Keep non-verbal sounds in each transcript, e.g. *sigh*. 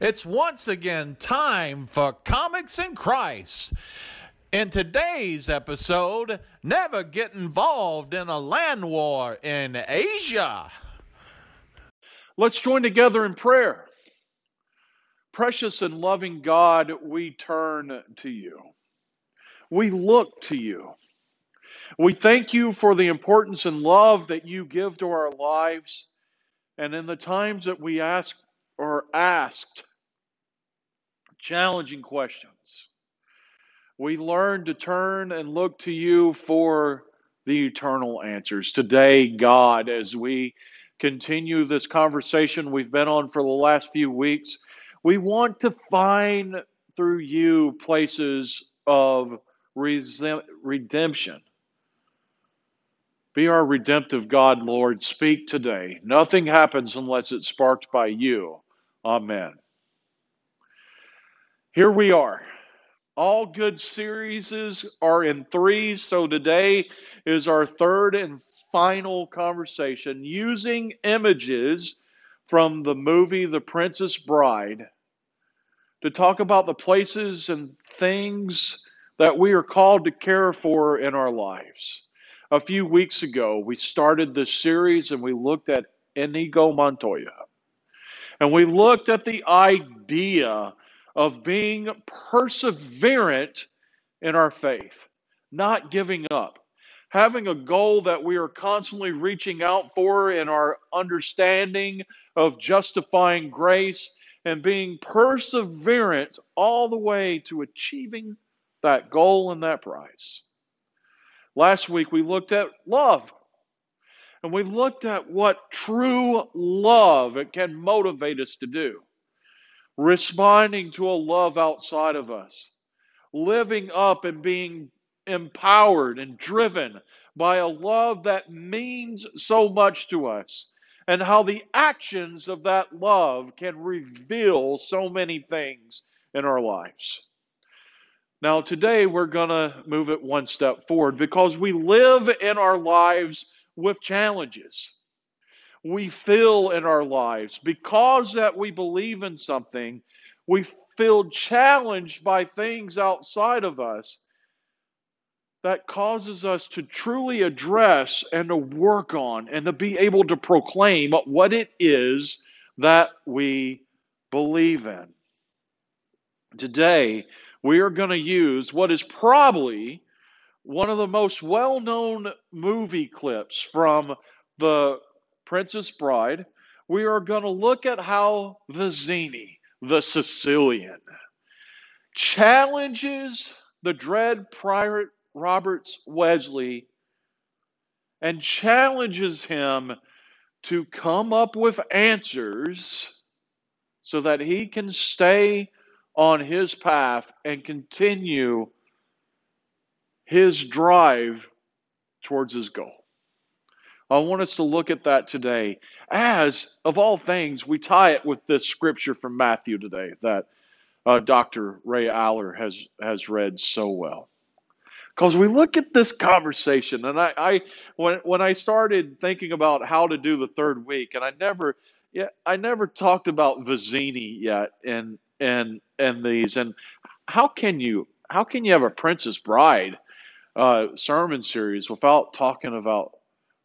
It's once again time for Comics and Christ. In today's episode, never get involved in a land war in Asia. Let's join together in prayer. Precious and loving God, we turn to you. We look to you. We thank you for the importance and love that you give to our lives. And in the times that we ask or asked challenging questions. We learn to turn and look to you for the eternal answers. Today, God, as we continue this conversation we've been on for the last few weeks, we want to find through you places of redemption. Be our redemptive God, Lord. Speak today. Nothing happens unless it's sparked by you. Amen here we are. All good series are in threes, so today is our third and final conversation using images from the movie The Princess Bride to talk about the places and things that we are called to care for in our lives. A few weeks ago, we started this series and we looked at Inigo Montoya. And we looked at the idea of being perseverant in our faith, not giving up, having a goal that we are constantly reaching out for in our understanding of justifying grace and being perseverant all the way to achieving that goal and that prize. Last week we looked at love. And we looked at what true love can motivate us to do responding to a love outside of us, living up and being empowered and driven by a love that means so much to us, and how the actions of that love can reveal so many things in our lives. Now, today we're going to move it one step forward because we live in our lives with challenges we feel in our lives. Because that we believe in something, we feel challenged by things outside of us that causes us to truly address and to work on and to be able to proclaim what it is that we believe in. Today, we are going to use what is probably one of the most well known movie clips from the Princess Bride, we are going to look at how Vizzini, the Sicilian, challenges the dread pirate Roberts Westley and challenges him to come up with answers so that he can stay on his path and continue his drive towards his goal. I want us to look at that today as, of all things, we tie it with this scripture from Matthew today that uh, Dr. Ray Aller has, has read so well. Because we look at this conversation, and I, I when when I started thinking about how to do the third week, and I never, yeah, I never talked about Vizzini yet, and and and these, and how can you how can you have a Princess Bride uh, sermon series without talking about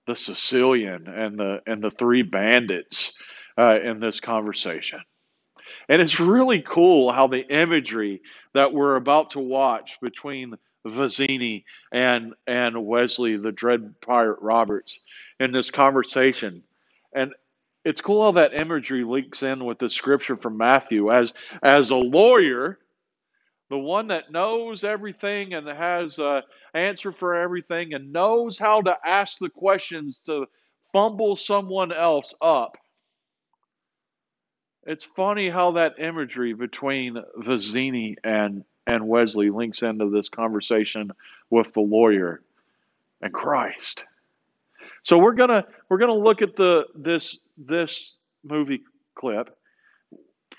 the Sicilian and the and the three bandits uh, in this conversation. And it's really cool how the imagery that we're about to watch between Vizzini and and Westley, the dread pirate Roberts, in this conversation. And it's cool how that imagery links in with the scripture from Matthew. As as a lawyer, the one that knows everything and has an answer for everything and knows how to ask the questions to fumble someone else up. It's funny how that imagery between Vizzini and, and Westley links into this conversation with the lawyer and Christ. So we're gonna we're gonna look at the this this movie clip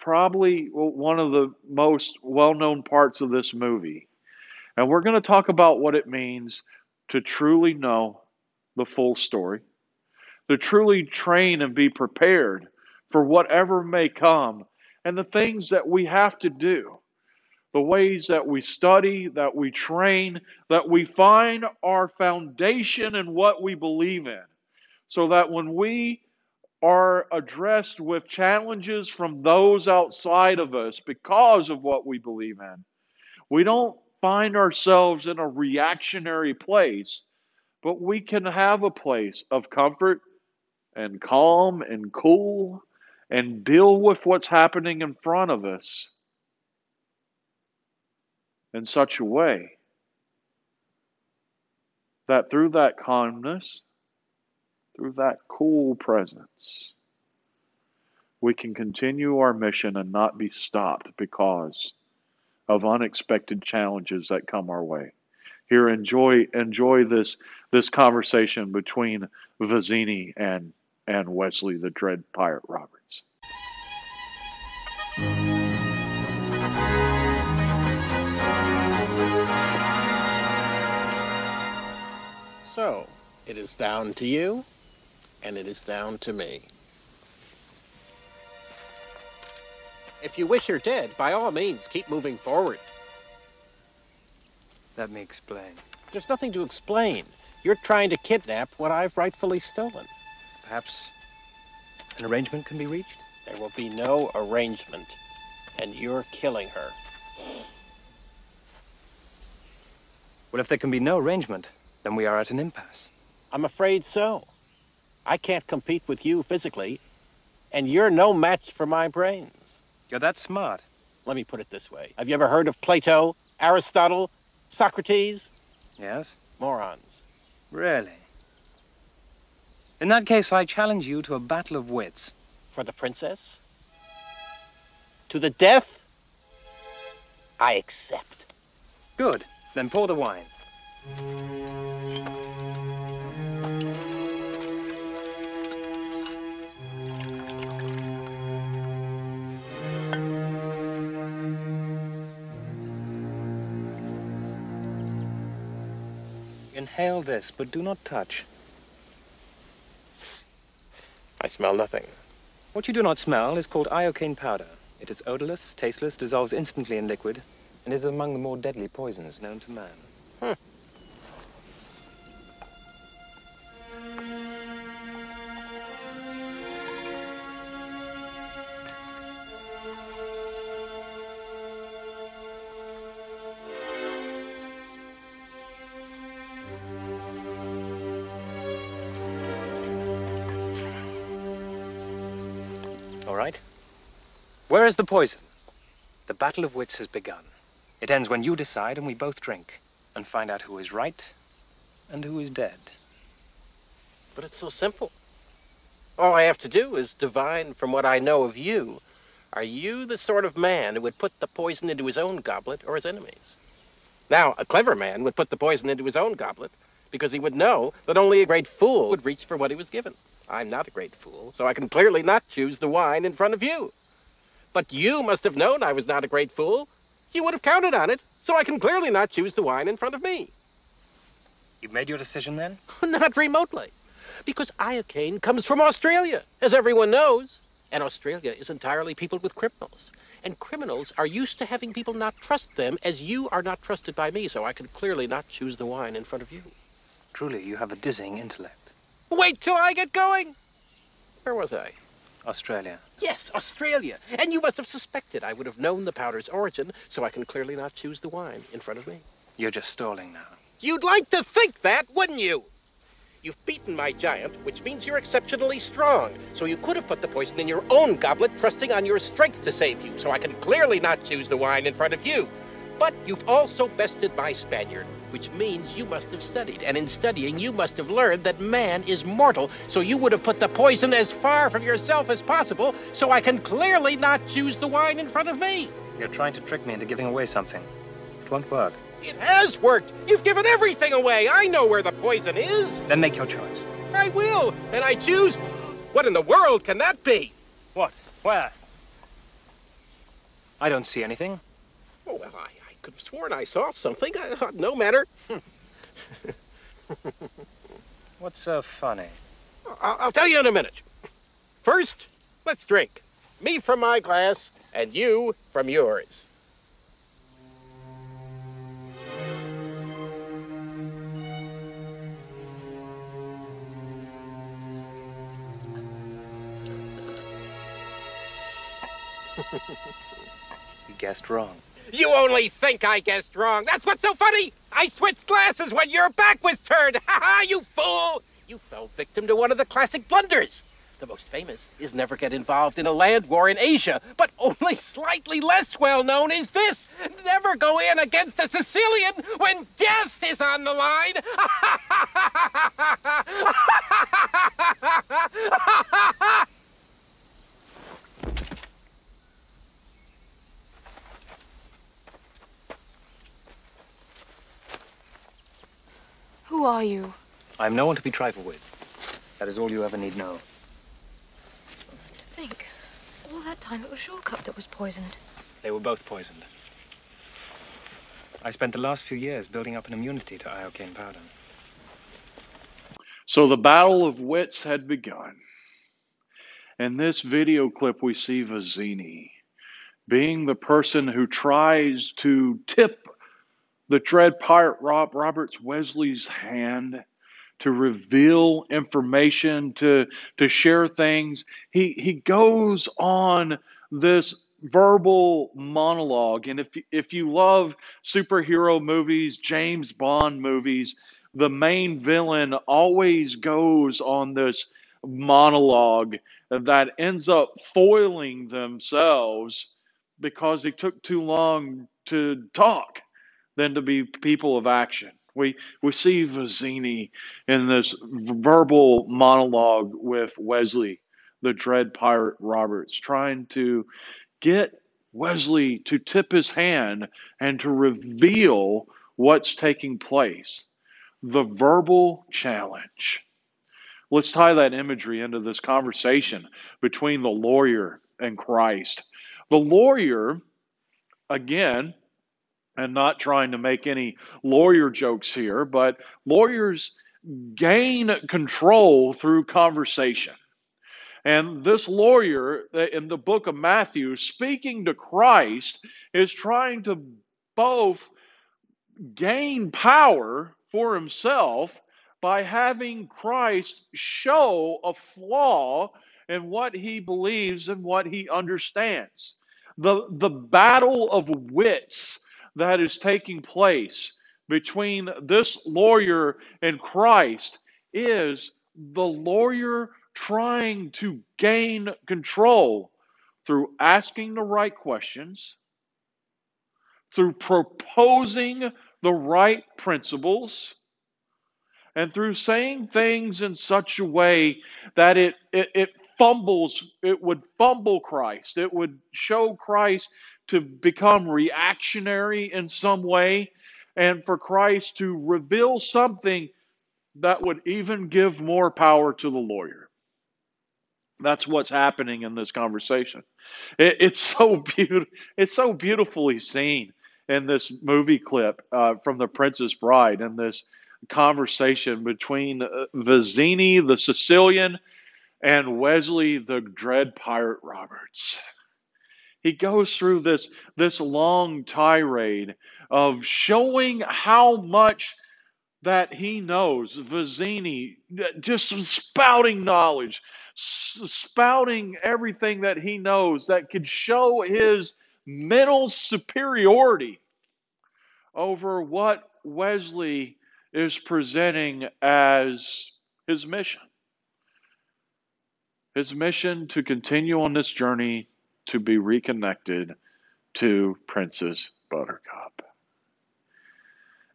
probably one of the most well known parts of this movie. And we're going to talk about what it means to truly know the full story, to truly train and be prepared for whatever may come, and the things that we have to do, the ways that we study, that we train, that we find our foundation in what we believe in, so that when we are addressed with challenges from those outside of us because of what we believe in, we don't find ourselves in a reactionary place, but we can have a place of comfort and calm and cool and deal with what's happening in front of us in such a way that through that calmness, through that cool presence, we can continue our mission and not be stopped because of unexpected challenges that come our way. Here, enjoy enjoy this this conversation between Vizzini and and Westley the Dread Pirate Roberts. So, it is down to you, and it is down to me. If you wish her dead, by all means, keep moving forward. Let me explain. There's nothing to explain. You're trying to kidnap what I've rightfully stolen. Perhaps an arrangement can be reached? There will be no arrangement, and you're killing her. Well, if there can be no arrangement, then we are at an impasse. I'm afraid so. I can't compete with you physically, and you're no match for my brains. You're that smart. Let me put it this way. Have you ever heard of Plato, Aristotle, Socrates? Yes? Morons. Really? In that case, I challenge you to a battle of wits. For the princess? To the death? I accept. Good. Then pour the wine. Inhale this, but do not touch. I smell nothing. What you do not smell is called iocane powder. It is odorless, tasteless, dissolves instantly in liquid, and is among the more deadly poisons known to man. Right. Where is the poison? The battle of wits has begun. It ends when you decide and we both drink and find out who is right and who is dead. But it's so simple. All I have to do is divine from what I know of you. Are you the sort of man who would put the poison into his own goblet or his enemy's? Now, a clever man would put the poison into his own goblet because he would know that only a great fool would reach for what he was given. I'm not a great fool, so I can clearly not choose the wine in front of you. But you must have known I was not a great fool. You would have counted on it, so I can clearly not choose the wine in front of me. You've made your decision then? *laughs* not remotely. Because iocane comes from Australia, as everyone knows. And Australia is entirely peopled with criminals. And criminals are used to having people not trust them as you are not trusted by me, so I can clearly not choose the wine in front of you. Truly, you have a dizzying intellect. Wait till I get going! Where was I? Australia. Yes, Australia. And you must have suspected I would have known the powder's origin, so I can clearly not choose the wine in front of me. You're just stalling now. You'd like to think that, wouldn't you? You've beaten my giant, which means you're exceptionally strong. So you could have put the poison in your own goblet, trusting on your strength to save you, so I can clearly not choose the wine in front of you. But you've also bested my Spaniard, which means you must have studied. And in studying, you must have learned that man is mortal, so you would have put the poison as far from yourself as possible, so I can clearly not choose the wine in front of me. You're trying to trick me into giving away something. It won't work. It has worked. You've given everything away. I know where the poison is. Then make your choice. I will, and I choose. What in the world can that be? What? Where? I don't see anything. Oh, well, I, have sworn I saw something. Uh, no matter. *laughs* What's so funny? I'll, I'll tell you in a minute. First, let's drink. Me from my glass, and you from yours. *laughs* You guessed wrong. You only think I guessed wrong. That's what's so funny. I switched glasses when your back was turned. Ha ha, you fool! You fell victim to one of the classic blunders. The most famous is never get involved in a land war in Asia, but only slightly less well known is this never go in against a Sicilian when death is on the line. Who are you? I am no one to be trifled with. That is all you ever need know. To think, all that time it was Shortcut that was poisoned. They were both poisoned. I spent the last few years building up an immunity to iocane powder. So the battle of wits had begun. In this video clip, we see Vizzini being the person who tries to tip the Dread Pirate Rob Roberts Westley's hand to reveal information, to to share things. He he goes on this verbal monologue, and if if you love superhero movies, James Bond movies, the main villain always goes on this monologue that ends up foiling themselves because they took too long to talk than to be people of action. We we see Vizzini in this verbal monologue with Westley, the dread pirate Roberts, trying to get Westley to tip his hand and to reveal what's taking place. The verbal challenge. Let's tie that imagery into this conversation between the lawyer and Christ. The lawyer, again, and not trying to make any lawyer jokes here, but lawyers gain control through conversation. And this lawyer uh, in the book of Matthew, speaking to Christ, is trying to both gain power for himself by having Christ show a flaw in what he believes and what he understands. The, the battle of wits that is taking place between this lawyer and Christ is the lawyer trying to gain control through asking the right questions, through proposing the right principles, and through saying things in such a way that it, it, it fumbles, it would fumble Christ. It would show Christ to become reactionary in some way and for Christ to reveal something that would even give more power to the lawyer. That's what's happening in this conversation. It, it's *laughs* so beautiful. It's so beautifully seen in this movie clip uh, from The Princess Bride and this conversation between uh, Vizzini, the Sicilian, and Westley, the dread pirate Roberts. He goes through this, this long tirade of showing how much that he knows. Vizzini, just spouting knowledge, spouting everything that he knows that could show his mental superiority over what Westley is presenting as his mission. His mission to continue on this journey to be reconnected to Princess Buttercup.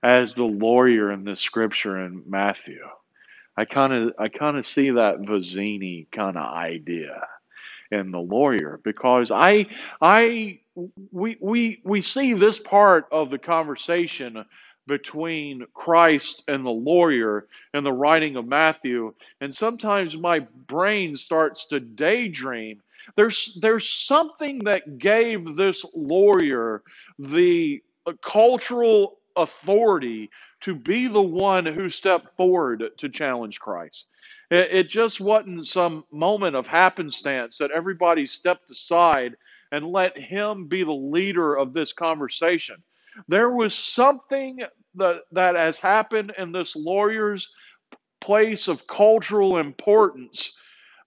As the lawyer in this scripture in Matthew, I kind of I kind of see that Vizzini kind of idea in the lawyer because I I we we we see this part of the conversation between Christ and the lawyer in the writing of Matthew and sometimes my brain starts to daydream there's, there's something that gave this lawyer the cultural authority to be the one who stepped forward to challenge Christ. It, just wasn't some moment of happenstance that everybody stepped aside and let him be the leader of this conversation. There was something that, that has happened in this lawyer's place of cultural importance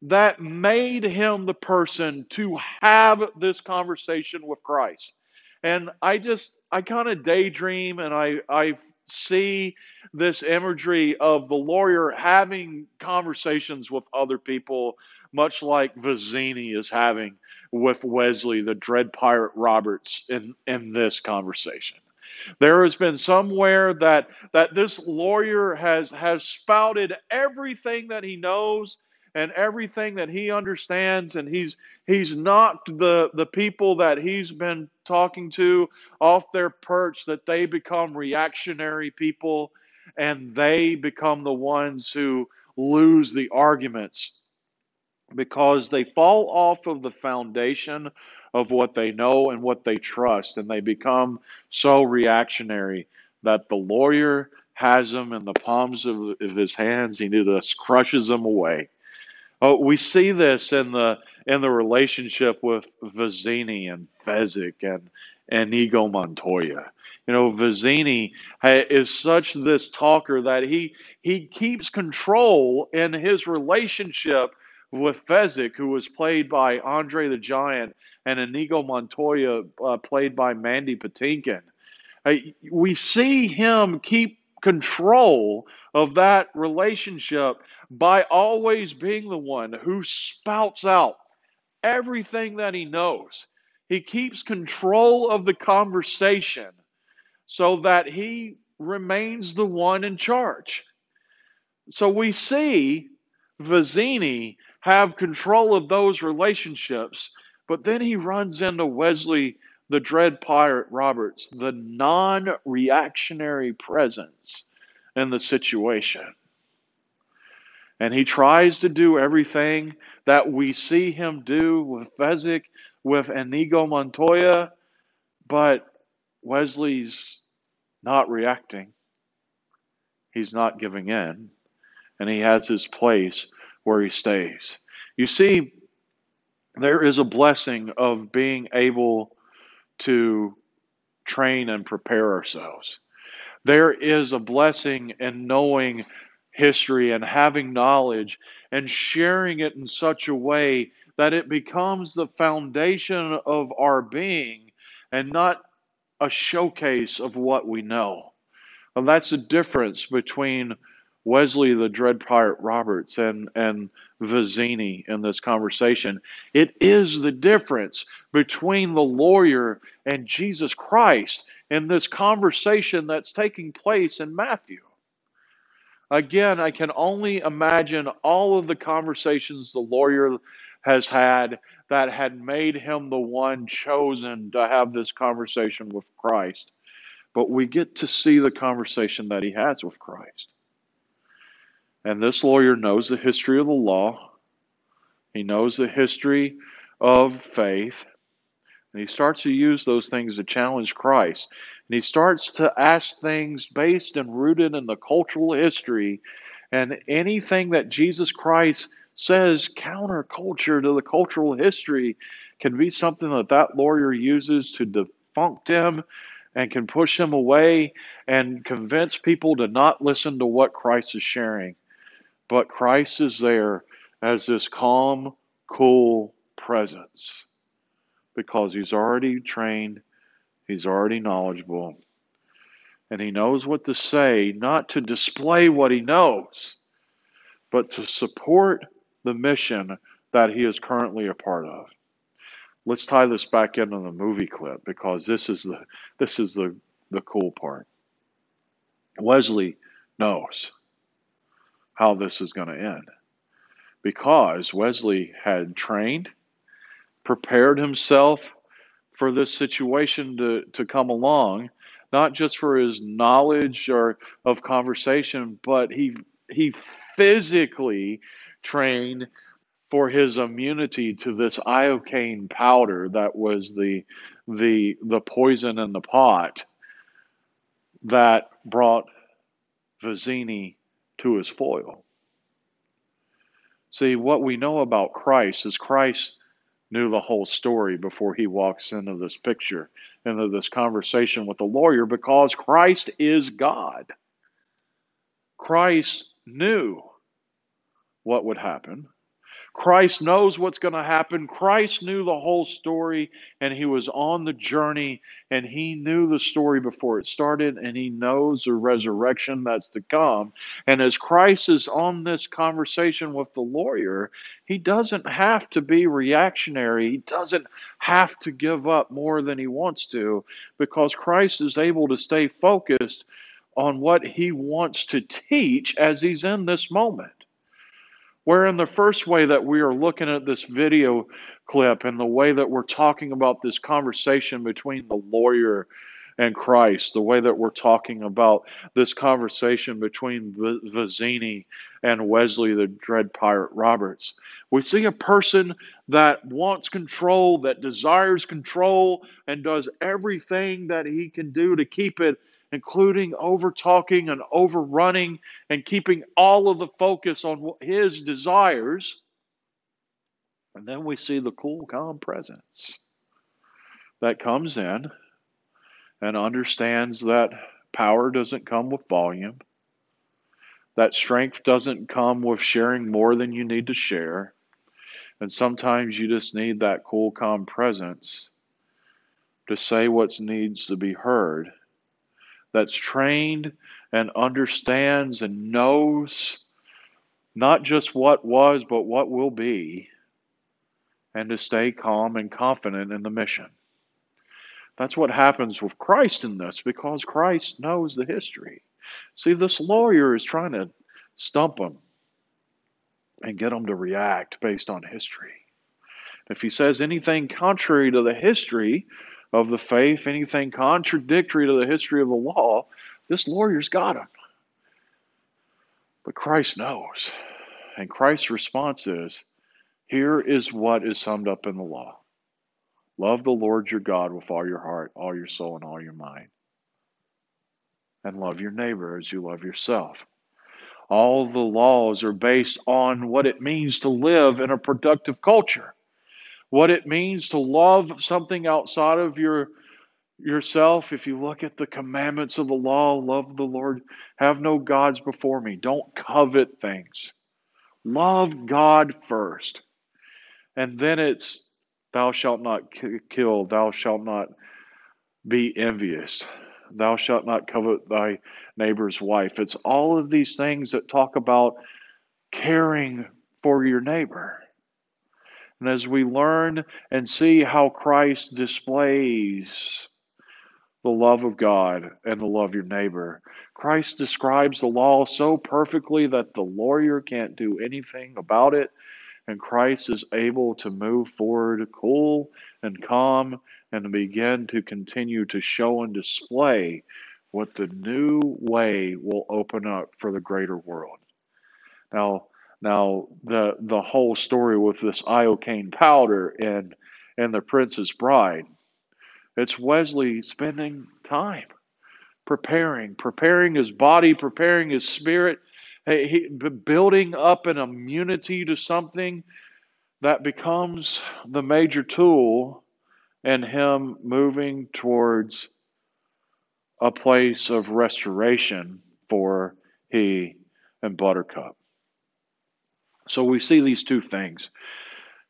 that made him the person to have this conversation with Christ. And I just, I kind of daydream and I, I see this imagery of the lawyer having conversations with other people, much like Vizzini is having with Westley, the Dread Pirate Roberts, in, in this conversation. There has been somewhere that that this lawyer has has spouted everything that he knows and everything that he understands and he's he's knocked the the people that he's been talking to off their perch that they become reactionary people and they become the ones who lose the arguments because they fall off of the foundation of what they know and what they trust and they become so reactionary that the lawyer has them in the palms of, his hands he just crushes them away Oh, we see this in the in the relationship with Vizzini and Fezzik and Inigo Montoya. You know, Vizzini is such this talker that he he keeps control in his relationship with Fezzik, who was played by Andre the Giant, and Inigo Montoya, uh, played by Mandy Patinkin. Uh, we see him keep control of that relationship by always being the one who spouts out everything that he knows. He keeps control of the conversation so that he remains the one in charge. So we see Vizzini have control of those relationships, but then he runs into Westley, the Dread Pirate Roberts, the non reactionary presence in the situation. And he tries to do everything that we see him do with Fezzik, with Inigo Montoya, but Westley's not reacting. He's not giving in. And he has his place where he stays. You see, there is a blessing of being able to train and prepare ourselves. There is a blessing in knowing history and having knowledge and sharing it in such a way that it becomes the foundation of our being and not a showcase of what we know. And that's the difference between Westley the Dread Pirate Roberts and, and Vizzini in this conversation. It is the difference between the lawyer and Jesus Christ in this conversation that's taking place in Matthew. Again, I can only imagine all of the conversations the lawyer has had that had made him the one chosen to have this conversation with Christ. But we get to see the conversation that he has with Christ. And this lawyer knows the history of the law, he knows the history of faith, and he starts to use those things to challenge Christ. And he starts to ask things based and rooted in the cultural history and anything that Jesus Christ says counterculture to the cultural history can be something that that lawyer uses to defunct him and can push him away and convince people to not listen to what Christ is sharing. But Christ is there as this calm, cool presence because he's already trained He's already knowledgeable. And he knows what to say, not to display what he knows, but to support the mission that he is currently a part of. Let's tie this back into the movie clip because this is the this is the, the cool part. Westley knows how this is going to end. Because Westley had trained, prepared himself for this situation to, to come along, not just for his knowledge or of conversation, but he he physically trained for his immunity to this iocane powder that was the the the poison in the pot that brought Vizzini to his foil. See, what we know about Christ is Christ knew the whole story before he walks into this picture, into this conversation with the lawyer, because Christ is God. Christ knew what would happen. Christ knows what's going to happen. Christ knew the whole story and he was on the journey and he knew the story before it started and he knows the resurrection that's to come. And as Christ is on this conversation with the lawyer, he doesn't have to be reactionary. He doesn't have to give up more than he wants to because Christ is able to stay focused on what he wants to teach as he's in this moment. Where, in the first way that we are looking at this video clip and the way that we're talking about this conversation between the lawyer and Christ, the way that we're talking about this conversation between Vizzini and Westley, the Dread Pirate Roberts. We see a person that wants control, that desires control, and does everything that he can do to keep it including over talking and overrunning and keeping all of the focus on his desires. And then we see the cool, calm presence that comes in and understands that power doesn't come with volume, that strength doesn't come with sharing more than you need to share. And sometimes you just need that cool, calm presence to say what needs to be heard that's trained and understands and knows not just what was, but what will be, and to stay calm and confident in the mission. That's what happens with Christ in this because Christ knows the history. See, this lawyer is trying to stump him and get him to react based on history. If he says anything contrary to the history, of the faith, anything contradictory to the history of the law, this lawyer's got him. But Christ knows. And Christ's response is here is what is summed up in the law love the Lord your God with all your heart, all your soul, and all your mind. And love your neighbor as you love yourself. All the laws are based on what it means to live in a productive culture what it means to love something outside of your yourself. If you look at the commandments of the law love the lord have no gods before me. Don't covet things. Love god first. And then it's thou shalt not kill. Thou shalt not be envious. Thou shalt not covet thy neighbor's wife. It's all of these things that talk about caring for your neighbor and as we learn and see how Christ displays the love of God and the love of your neighbor, Christ describes the law so perfectly that the lawyer can't do anything about it. And Christ is able to move forward cool and calm and begin to continue to show and display what the new way will open up for the greater world. Now, now, the the whole story with this iocane powder and and the Princess Bride, it's Westley spending time preparing, preparing his body, preparing his spirit, he, building up an immunity to something that becomes the major tool in him moving towards a place of restoration for he and Buttercup. So we see these two things.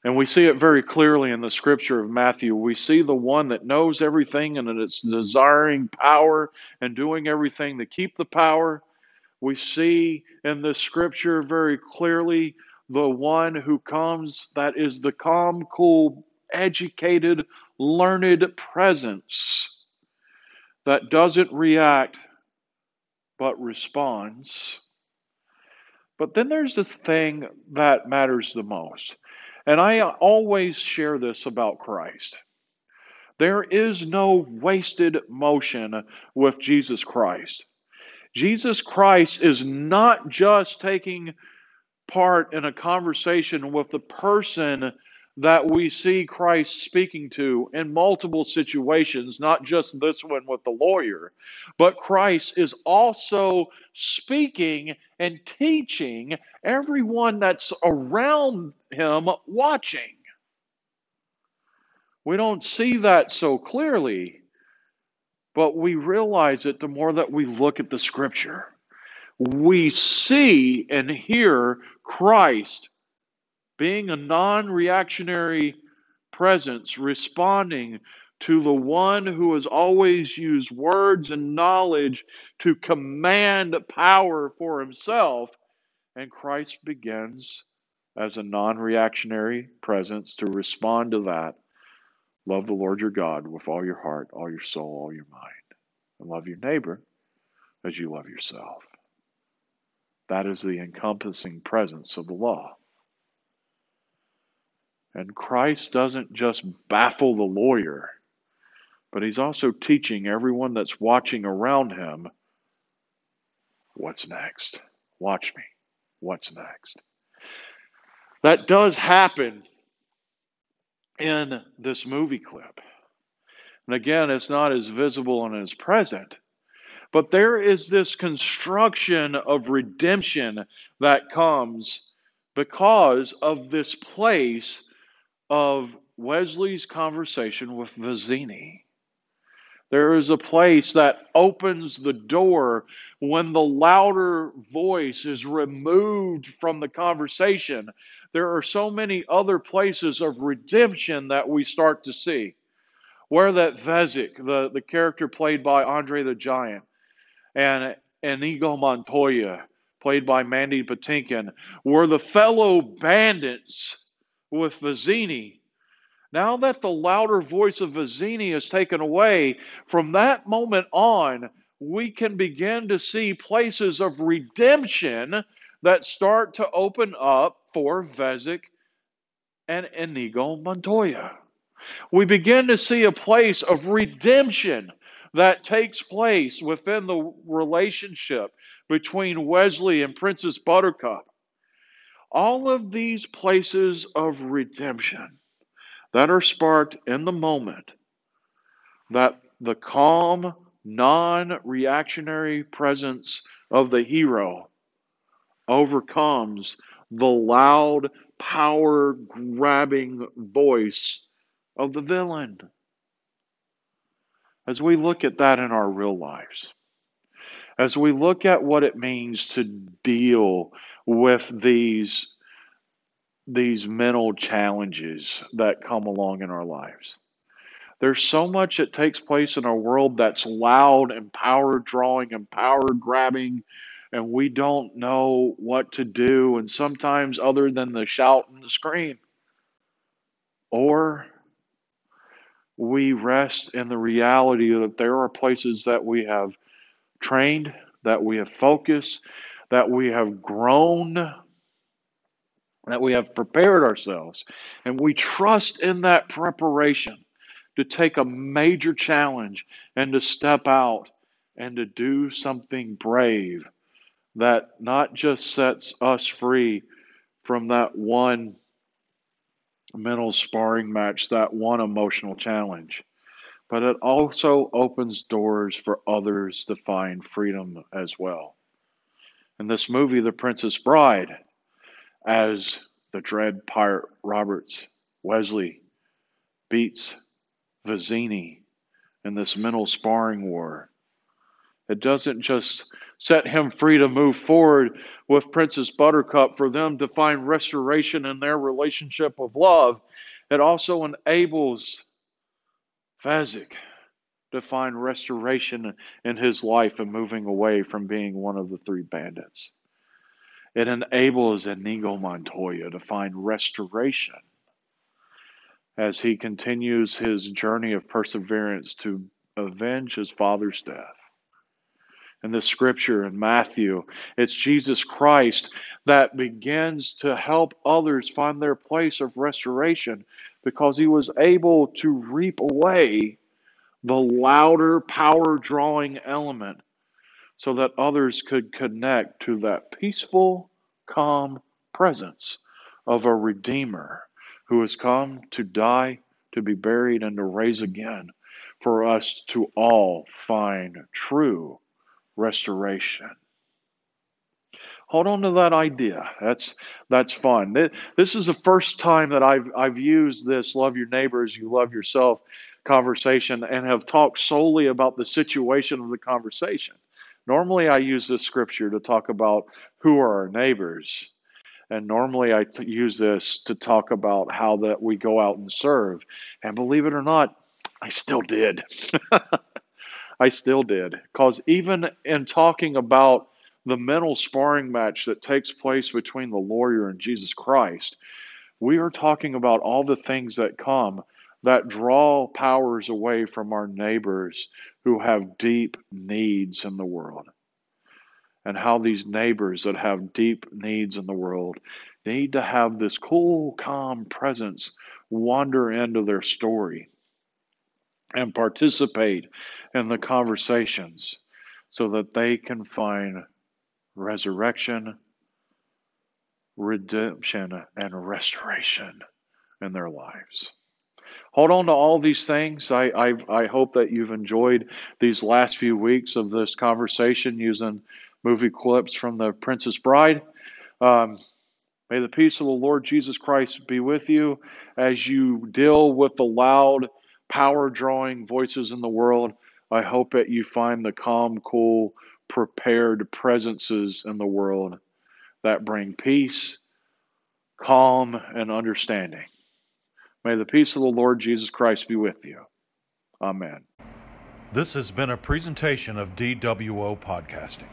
And we see it very clearly in the scripture of Matthew. We see the one that knows everything and that it's desiring power and doing everything to keep the power. We see in the scripture very clearly the one who comes that is the calm, cool, educated, learned presence that doesn't react but responds. But then there's the thing that matters the most. And I always share this about Christ. There is no wasted motion with Jesus Christ. Jesus Christ is not just taking part in a conversation with the person that we see Christ speaking to in multiple situations, not just this one with the lawyer, but Christ is also speaking and teaching everyone that's around him watching. We don't see that so clearly, but we realize it the more that we look at the scripture. We see and hear Christ being a non reactionary presence, responding to the one who has always used words and knowledge to command power for himself. And Christ begins as a non reactionary presence to respond to that. Love the Lord your God with all your heart, all your soul, all your mind, and love your neighbor as you love yourself. That is the encompassing presence of the law. And Christ doesn't just baffle the lawyer, but he's also teaching everyone that's watching around him what's next. Watch me. What's next? That does happen in this movie clip. And again, it's not as visible and as present, but there is this construction of redemption that comes because of this place of Westley's conversation with Vizzini. There is a place that opens the door when the louder voice is removed from the conversation. There are so many other places of redemption that we start to see. Where that Fezzik, the, the character played by Andre the Giant, and Inigo Montoya, played by Mandy Patinkin, were the fellow bandits with Vizzini. Now that the louder voice of Vizzini is taken away, from that moment on, we can begin to see places of redemption that start to open up for Fezzik and Inigo Montoya. We begin to see a place of redemption that takes place within the relationship between Westley and Princess Buttercup all of these places of redemption that are sparked in the moment, that the calm, non reactionary presence of the hero overcomes the loud, power grabbing voice of the villain. As we look at that in our real lives, as we look at what it means to deal with these these mental challenges that come along in our lives. There's so much that takes place in our world that's loud and power drawing and power grabbing, and we don't know what to do, and sometimes other than the shout and the scream. Or we rest in the reality that there are places that we have trained, that we have focused, that we have grown, that we have prepared ourselves, and we trust in that preparation to take a major challenge and to step out and to do something brave that not just sets us free from that one mental sparring match, that one emotional challenge, but it also opens doors for others to find freedom as well. In this movie, The Princess Bride, as the dread pirate Roberts, Westley beats Vizzini in this mental sparring war. It doesn't just set him free to move forward with Princess Buttercup for them to find restoration in their relationship of love. It also enables Fezzik to find restoration in his life and moving away from being one of the three bandits. It enables Inigo Montoya to find restoration as he continues his journey of perseverance to avenge his father's death. In the scripture in Matthew, it's Jesus Christ that begins to help others find their place of restoration because he was able to reap away the louder power drawing element so that others could connect to that peaceful, calm presence of a Redeemer who has come to die, to be buried, and to raise again for us to all find true restoration. Hold on to that idea. That's that's fun. This is the first time that I've I've used this love your neighbors, you love yourself conversation and have talked solely about the situation of the conversation. Normally I use this scripture to talk about who are our neighbors. And normally I t- use this to talk about how that we go out and serve. And believe it or not, I still did. *laughs* I still did. Because even in talking about the mental sparring match that takes place between the lawyer and Jesus Christ, we are talking about all the things that come that draw powers away from our neighbors who have deep needs in the world. And how these neighbors that have deep needs in the world need to have this cool, calm presence wander into their story and participate in the conversations so that they can find resurrection, redemption, and restoration in their lives. Hold on to all these things. I, I, I hope that you've enjoyed these last few weeks of this conversation using movie clips from The Princess Bride. Um, may the peace of the Lord Jesus Christ be with you as you deal with the loud, power drawing voices in the world. I hope that you find the calm, cool, prepared presences in the world that bring peace, calm, and understanding. May the peace of the Lord Jesus Christ be with you. Amen. This has been a presentation of DWO Podcasting.